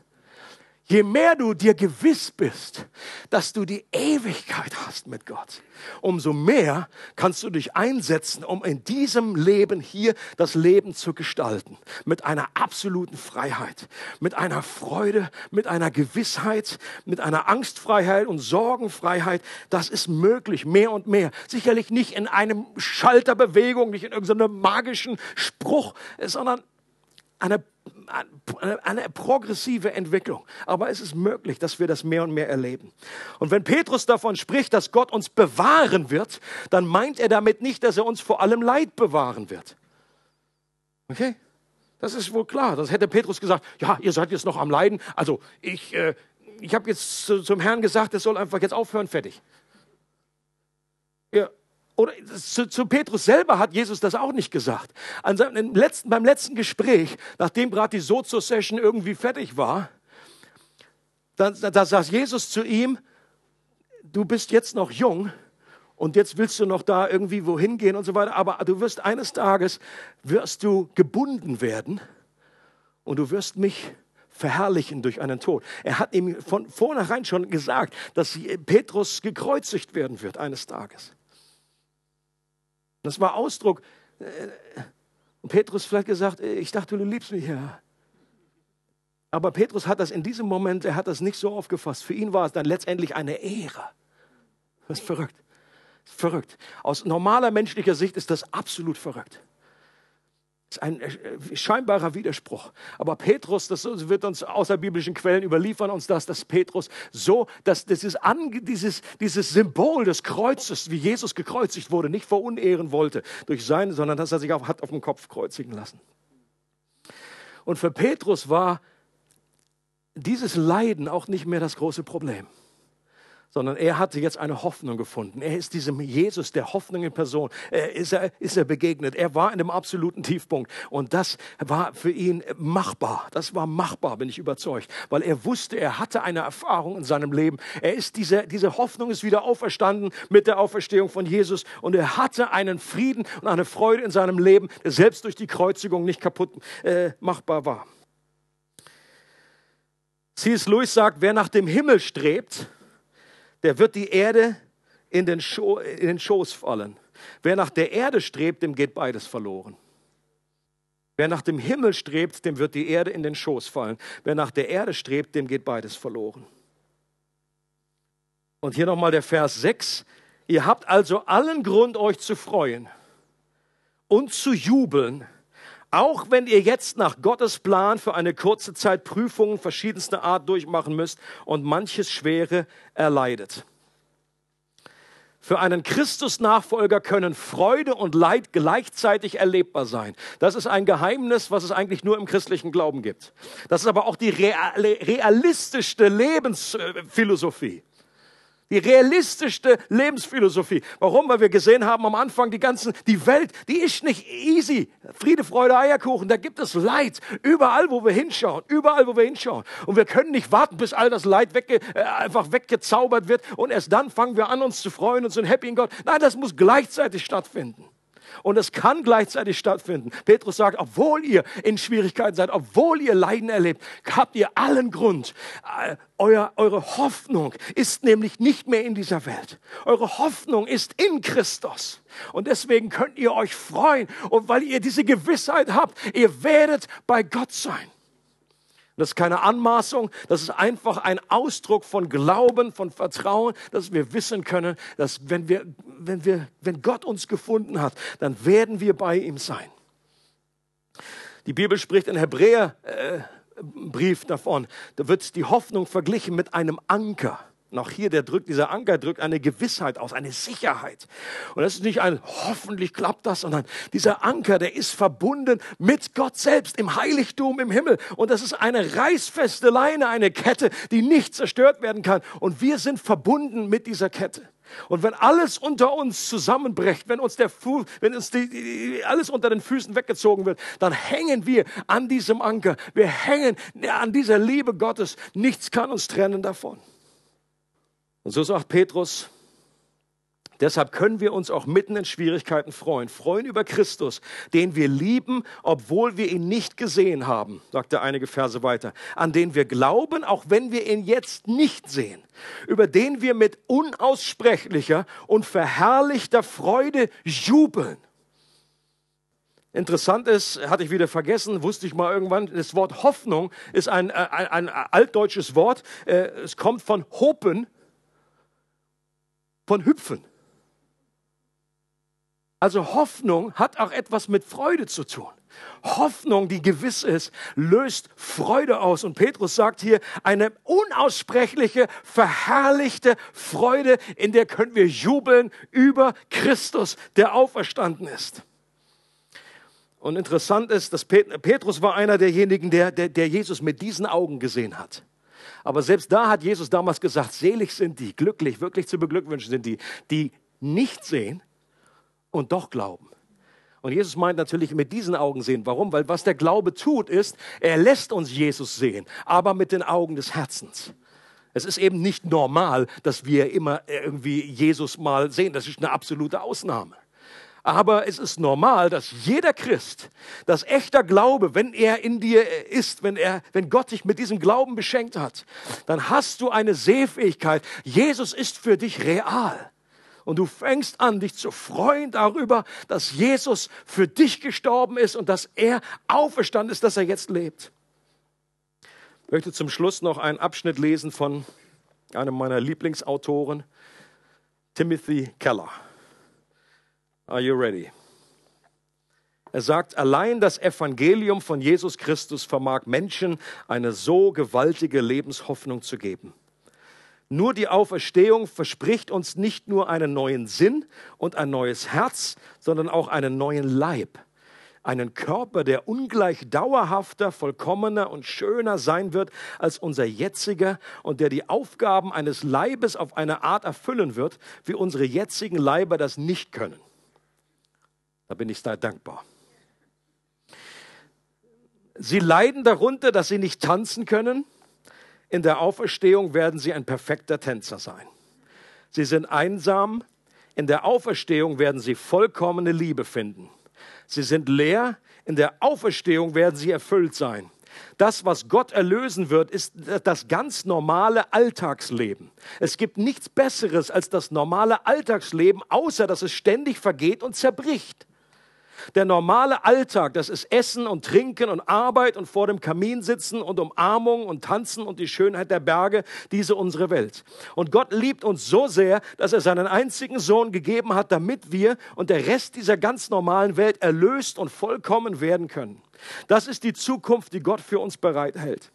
Je mehr du dir gewiss bist, dass du die Ewigkeit hast mit Gott, umso mehr kannst du dich einsetzen, um in diesem Leben hier das Leben zu gestalten. Mit einer absoluten Freiheit, mit einer Freude, mit einer Gewissheit, mit einer Angstfreiheit und Sorgenfreiheit. Das ist möglich, mehr und mehr. Sicherlich nicht in einem Schalterbewegung, nicht in irgendeinem magischen Spruch, sondern eine eine progressive Entwicklung. Aber es ist möglich, dass wir das mehr und mehr erleben. Und wenn Petrus davon spricht, dass Gott uns bewahren wird, dann meint er damit nicht, dass er uns vor allem Leid bewahren wird. Okay? Das ist wohl klar. Das hätte Petrus gesagt, ja, ihr seid jetzt noch am Leiden. Also ich, äh, ich habe jetzt zum Herrn gesagt, es soll einfach jetzt aufhören, fertig. Ja, oder zu, zu, Petrus selber hat Jesus das auch nicht gesagt. An seinem letzten, beim letzten Gespräch, nachdem gerade die Sozo-Session irgendwie fertig war, da, da sagt Jesus zu ihm, du bist jetzt noch jung und jetzt willst du noch da irgendwie wohin gehen und so weiter, aber du wirst eines Tages, wirst du gebunden werden und du wirst mich verherrlichen durch einen Tod. Er hat ihm von vornherein schon gesagt, dass Petrus gekreuzigt werden wird eines Tages. Das war Ausdruck. Und äh, Petrus vielleicht gesagt, äh, ich dachte, du liebst mich, ja. Aber Petrus hat das in diesem Moment, er hat das nicht so aufgefasst. Für ihn war es dann letztendlich eine Ehre. Das ist verrückt. Verrückt. Aus normaler menschlicher Sicht ist das absolut verrückt ist ein äh, scheinbarer Widerspruch. Aber Petrus, das wird uns außerbiblischen Quellen überliefern, uns das, dass Petrus so, dass dieses, dieses, dieses Symbol des Kreuzes, wie Jesus gekreuzigt wurde, nicht verunehren wollte durch sein, sondern dass er sich auch hat auf dem Kopf kreuzigen lassen. Und für Petrus war dieses Leiden auch nicht mehr das große Problem sondern er hatte jetzt eine Hoffnung gefunden. Er ist diesem Jesus, der Hoffnung in Person, er ist, er, ist er begegnet. Er war in dem absoluten Tiefpunkt und das war für ihn machbar. Das war machbar, bin ich überzeugt, weil er wusste, er hatte eine Erfahrung in seinem Leben. Er ist diese, diese Hoffnung ist wieder auferstanden mit der Auferstehung von Jesus und er hatte einen Frieden und eine Freude in seinem Leben, der selbst durch die Kreuzigung nicht kaputt äh, machbar war. C.S. Lewis sagt, wer nach dem Himmel strebt, der wird die Erde in den, Scho in den Schoß fallen. Wer nach der Erde strebt, dem geht beides verloren. Wer nach dem Himmel strebt, dem wird die Erde in den Schoß fallen. Wer nach der Erde strebt, dem geht beides verloren. Und hier nochmal der Vers 6. Ihr habt also allen Grund, euch zu freuen und zu jubeln, auch wenn ihr jetzt nach Gottes Plan für eine kurze Zeit Prüfungen verschiedenster Art durchmachen müsst und manches Schwere erleidet. Für einen Christus-Nachfolger können Freude und Leid gleichzeitig erlebbar sein. Das ist ein Geheimnis, was es eigentlich nur im christlichen Glauben gibt. Das ist aber auch die realistischste Lebensphilosophie. Die realistischste Lebensphilosophie. Warum? Weil wir gesehen haben am Anfang, die ganzen, die Welt, die ist nicht easy. Friede, Freude, Eierkuchen. Da gibt es Leid. Überall, wo wir hinschauen. Überall, wo wir hinschauen. Und wir können nicht warten, bis all das Leid wegge, äh, einfach weggezaubert wird. Und erst dann fangen wir an, uns zu freuen und sind happy in Gott. Nein, das muss gleichzeitig stattfinden. Und es kann gleichzeitig stattfinden. Petrus sagt, obwohl ihr in Schwierigkeiten seid, obwohl ihr Leiden erlebt, habt ihr allen Grund. Äh, euer, eure Hoffnung ist nämlich nicht mehr in dieser Welt. Eure Hoffnung ist in Christus. Und deswegen könnt ihr euch freuen. Und weil ihr diese Gewissheit habt, ihr werdet bei Gott sein. Das ist keine Anmaßung, das ist einfach ein Ausdruck von Glauben, von Vertrauen, dass wir wissen können, dass wenn, wir, wenn, wir, wenn Gott uns gefunden hat, dann werden wir bei ihm sein. Die Bibel spricht in Hebräerbrief äh, davon, da wird die Hoffnung verglichen mit einem Anker. Und auch hier, der drückt, dieser Anker drückt eine Gewissheit aus, eine Sicherheit. Und das ist nicht ein, hoffentlich klappt das, sondern dieser Anker, der ist verbunden mit Gott selbst im Heiligtum im Himmel. Und das ist eine reißfeste Leine, eine Kette, die nicht zerstört werden kann. Und wir sind verbunden mit dieser Kette. Und wenn alles unter uns zusammenbricht, wenn uns der Fuß, wenn uns die, alles unter den Füßen weggezogen wird, dann hängen wir an diesem Anker. Wir hängen an dieser Liebe Gottes. Nichts kann uns trennen davon. Und so sagt Petrus, Deshalb können wir uns auch mitten in Schwierigkeiten freuen. Freuen über Christus, den wir lieben, obwohl wir ihn nicht gesehen haben, sagt er einige Verse weiter. An den wir glauben, auch wenn wir ihn jetzt nicht sehen. Über den wir mit unaussprechlicher und verherrlichter Freude jubeln. Interessant ist, hatte ich wieder vergessen, wusste ich mal irgendwann, das Wort Hoffnung ist ein, ein, ein altdeutsches Wort. Äh, es kommt von Hopen, von Hüpfen. Also Hoffnung hat auch etwas mit Freude zu tun. Hoffnung, die gewiss ist, löst Freude aus. Und Petrus sagt hier, eine unaussprechliche, verherrlichte Freude, in der können wir jubeln über Christus, der auferstanden ist. Und interessant ist, dass Petrus war einer derjenigen, der, der, der Jesus mit diesen Augen gesehen hat. Aber selbst da hat Jesus damals gesagt, selig sind die, glücklich, wirklich zu beglückwünschen sind die, die nicht sehen und doch glauben. Und Jesus meint natürlich mit diesen Augen sehen. Warum? Weil was der Glaube tut, ist, er lässt uns Jesus sehen, aber mit den Augen des Herzens. Es ist eben nicht normal, dass wir immer irgendwie Jesus mal sehen. Das ist eine absolute Ausnahme. Aber es ist normal, dass jeder Christ, das echter Glaube, wenn er in dir ist, wenn er, wenn Gott dich mit diesem Glauben beschenkt hat, dann hast du eine Sehfähigkeit. Jesus ist für dich real. Und du fängst an, dich zu freuen darüber, dass Jesus für dich gestorben ist und dass er auferstanden ist, dass er jetzt lebt. Ich möchte zum Schluss noch einen Abschnitt lesen von einem meiner Lieblingsautoren, Timothy Keller. Are you ready? Er sagt, allein das Evangelium von Jesus Christus vermag Menschen eine so gewaltige Lebenshoffnung zu geben. Nur die Auferstehung verspricht uns nicht nur einen neuen Sinn und ein neues Herz, sondern auch einen neuen Leib. Einen Körper, der ungleich dauerhafter, vollkommener und schöner sein wird als unser jetziger und der die Aufgaben eines Leibes auf eine Art erfüllen wird, wie unsere jetzigen Leiber das nicht können. Da bin ich sehr dankbar. Sie leiden darunter, dass sie nicht tanzen können in der Auferstehung werden sie ein perfekter Tänzer sein. Sie sind einsam. In der Auferstehung werden sie vollkommene Liebe finden. Sie sind leer. In der Auferstehung werden sie erfüllt sein. Das, was Gott erlösen wird, ist das ganz normale Alltagsleben. Es gibt nichts Besseres als das normale Alltagsleben, außer dass es ständig vergeht und zerbricht. Der normale Alltag, das ist Essen und Trinken und Arbeit und vor dem Kamin sitzen und Umarmung und Tanzen und die Schönheit der Berge, diese unsere Welt. Und Gott liebt uns so sehr, dass er seinen einzigen Sohn gegeben hat, damit wir und der Rest dieser ganz normalen Welt erlöst und vollkommen werden können. Das ist die Zukunft, die Gott für uns bereithält.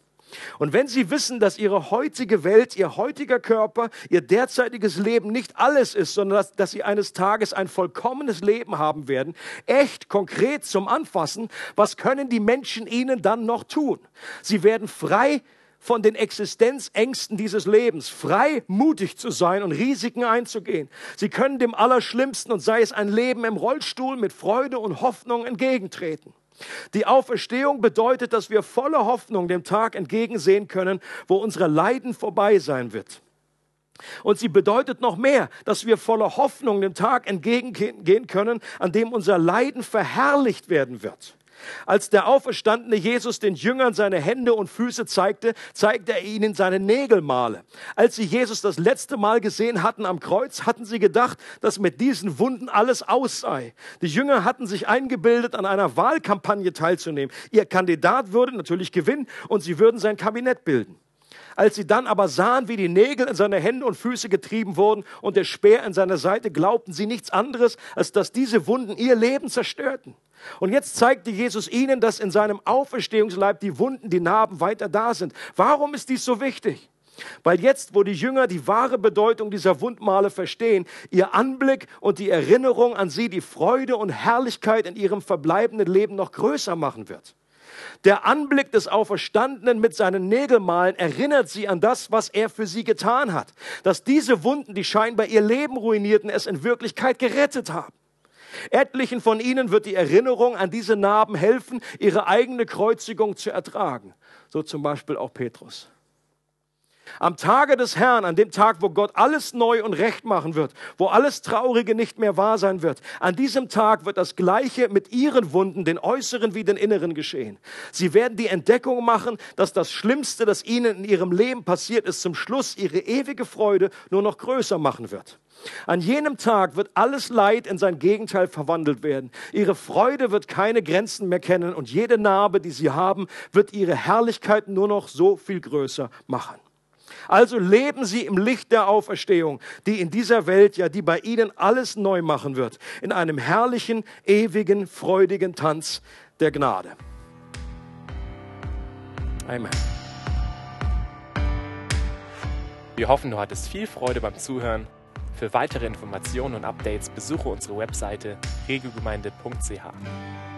Und wenn Sie wissen, dass Ihre heutige Welt, Ihr heutiger Körper, Ihr derzeitiges Leben nicht alles ist, sondern dass, dass, Sie eines Tages ein vollkommenes Leben haben werden, echt konkret zum Anfassen, was können die Menschen Ihnen dann noch tun? Sie werden frei von den Existenzängsten dieses Lebens, frei mutig zu sein und Risiken einzugehen. Sie können dem Allerschlimmsten und sei es ein Leben im Rollstuhl mit Freude und Hoffnung entgegentreten. Die Auferstehung bedeutet, dass wir voller Hoffnung dem Tag entgegensehen können, wo unsere Leiden vorbei sein wird. Und sie bedeutet noch mehr, dass wir voller Hoffnung dem Tag entgegengehen können, an dem unser Leiden verherrlicht werden wird. Als der auferstandene Jesus den Jüngern seine Hände und Füße zeigte, zeigte er ihnen seine Nägelmale. Als sie Jesus das letzte Mal gesehen hatten am Kreuz, hatten sie gedacht, dass mit diesen Wunden alles aus sei. Die Jünger hatten sich eingebildet, an einer Wahlkampagne teilzunehmen. Ihr Kandidat würde natürlich gewinnen und sie würden sein Kabinett bilden. Als sie dann aber sahen, wie die Nägel in seine Hände und Füße getrieben wurden und der Speer in seiner Seite, glaubten sie nichts anderes, als dass diese Wunden ihr Leben zerstörten. Und jetzt zeigte Jesus ihnen, dass in seinem Auferstehungsleib die Wunden, die Narben weiter da sind. Warum ist dies so wichtig? Weil jetzt, wo die Jünger die wahre Bedeutung dieser Wundmale verstehen, ihr Anblick und die Erinnerung an sie die Freude und Herrlichkeit in ihrem verbleibenden Leben noch größer machen wird. Der Anblick des Auferstandenen mit seinen Nägelmalen erinnert sie an das, was er für sie getan hat. Dass diese Wunden, die scheinbar ihr Leben ruinierten, es in Wirklichkeit gerettet haben. Etlichen von ihnen wird die Erinnerung an diese Narben helfen, ihre eigene Kreuzigung zu ertragen. So zum Beispiel auch Petrus. Am Tage des Herrn, an dem Tag, wo Gott alles neu und recht machen wird, wo alles Traurige nicht mehr wahr sein wird, an diesem Tag wird das Gleiche mit ihren Wunden, den äußeren wie den inneren, geschehen. Sie werden die Entdeckung machen, dass das Schlimmste, das ihnen in ihrem Leben passiert ist, zum Schluss ihre ewige Freude nur noch größer machen wird. An jenem Tag wird alles Leid in sein Gegenteil verwandelt werden. Ihre Freude wird keine Grenzen mehr kennen und jede Narbe, die sie haben, wird ihre Herrlichkeit nur noch so viel größer machen. Also leben sie im Licht der Auferstehung, die in dieser Welt, ja, die bei ihnen alles neu machen wird, in einem herrlichen, ewigen, freudigen Tanz der Gnade. Amen. Wir hoffen, du hattest viel Freude beim Zuhören. Für weitere Informationen und Updates besuche unsere Webseite regelgemeinde.ch.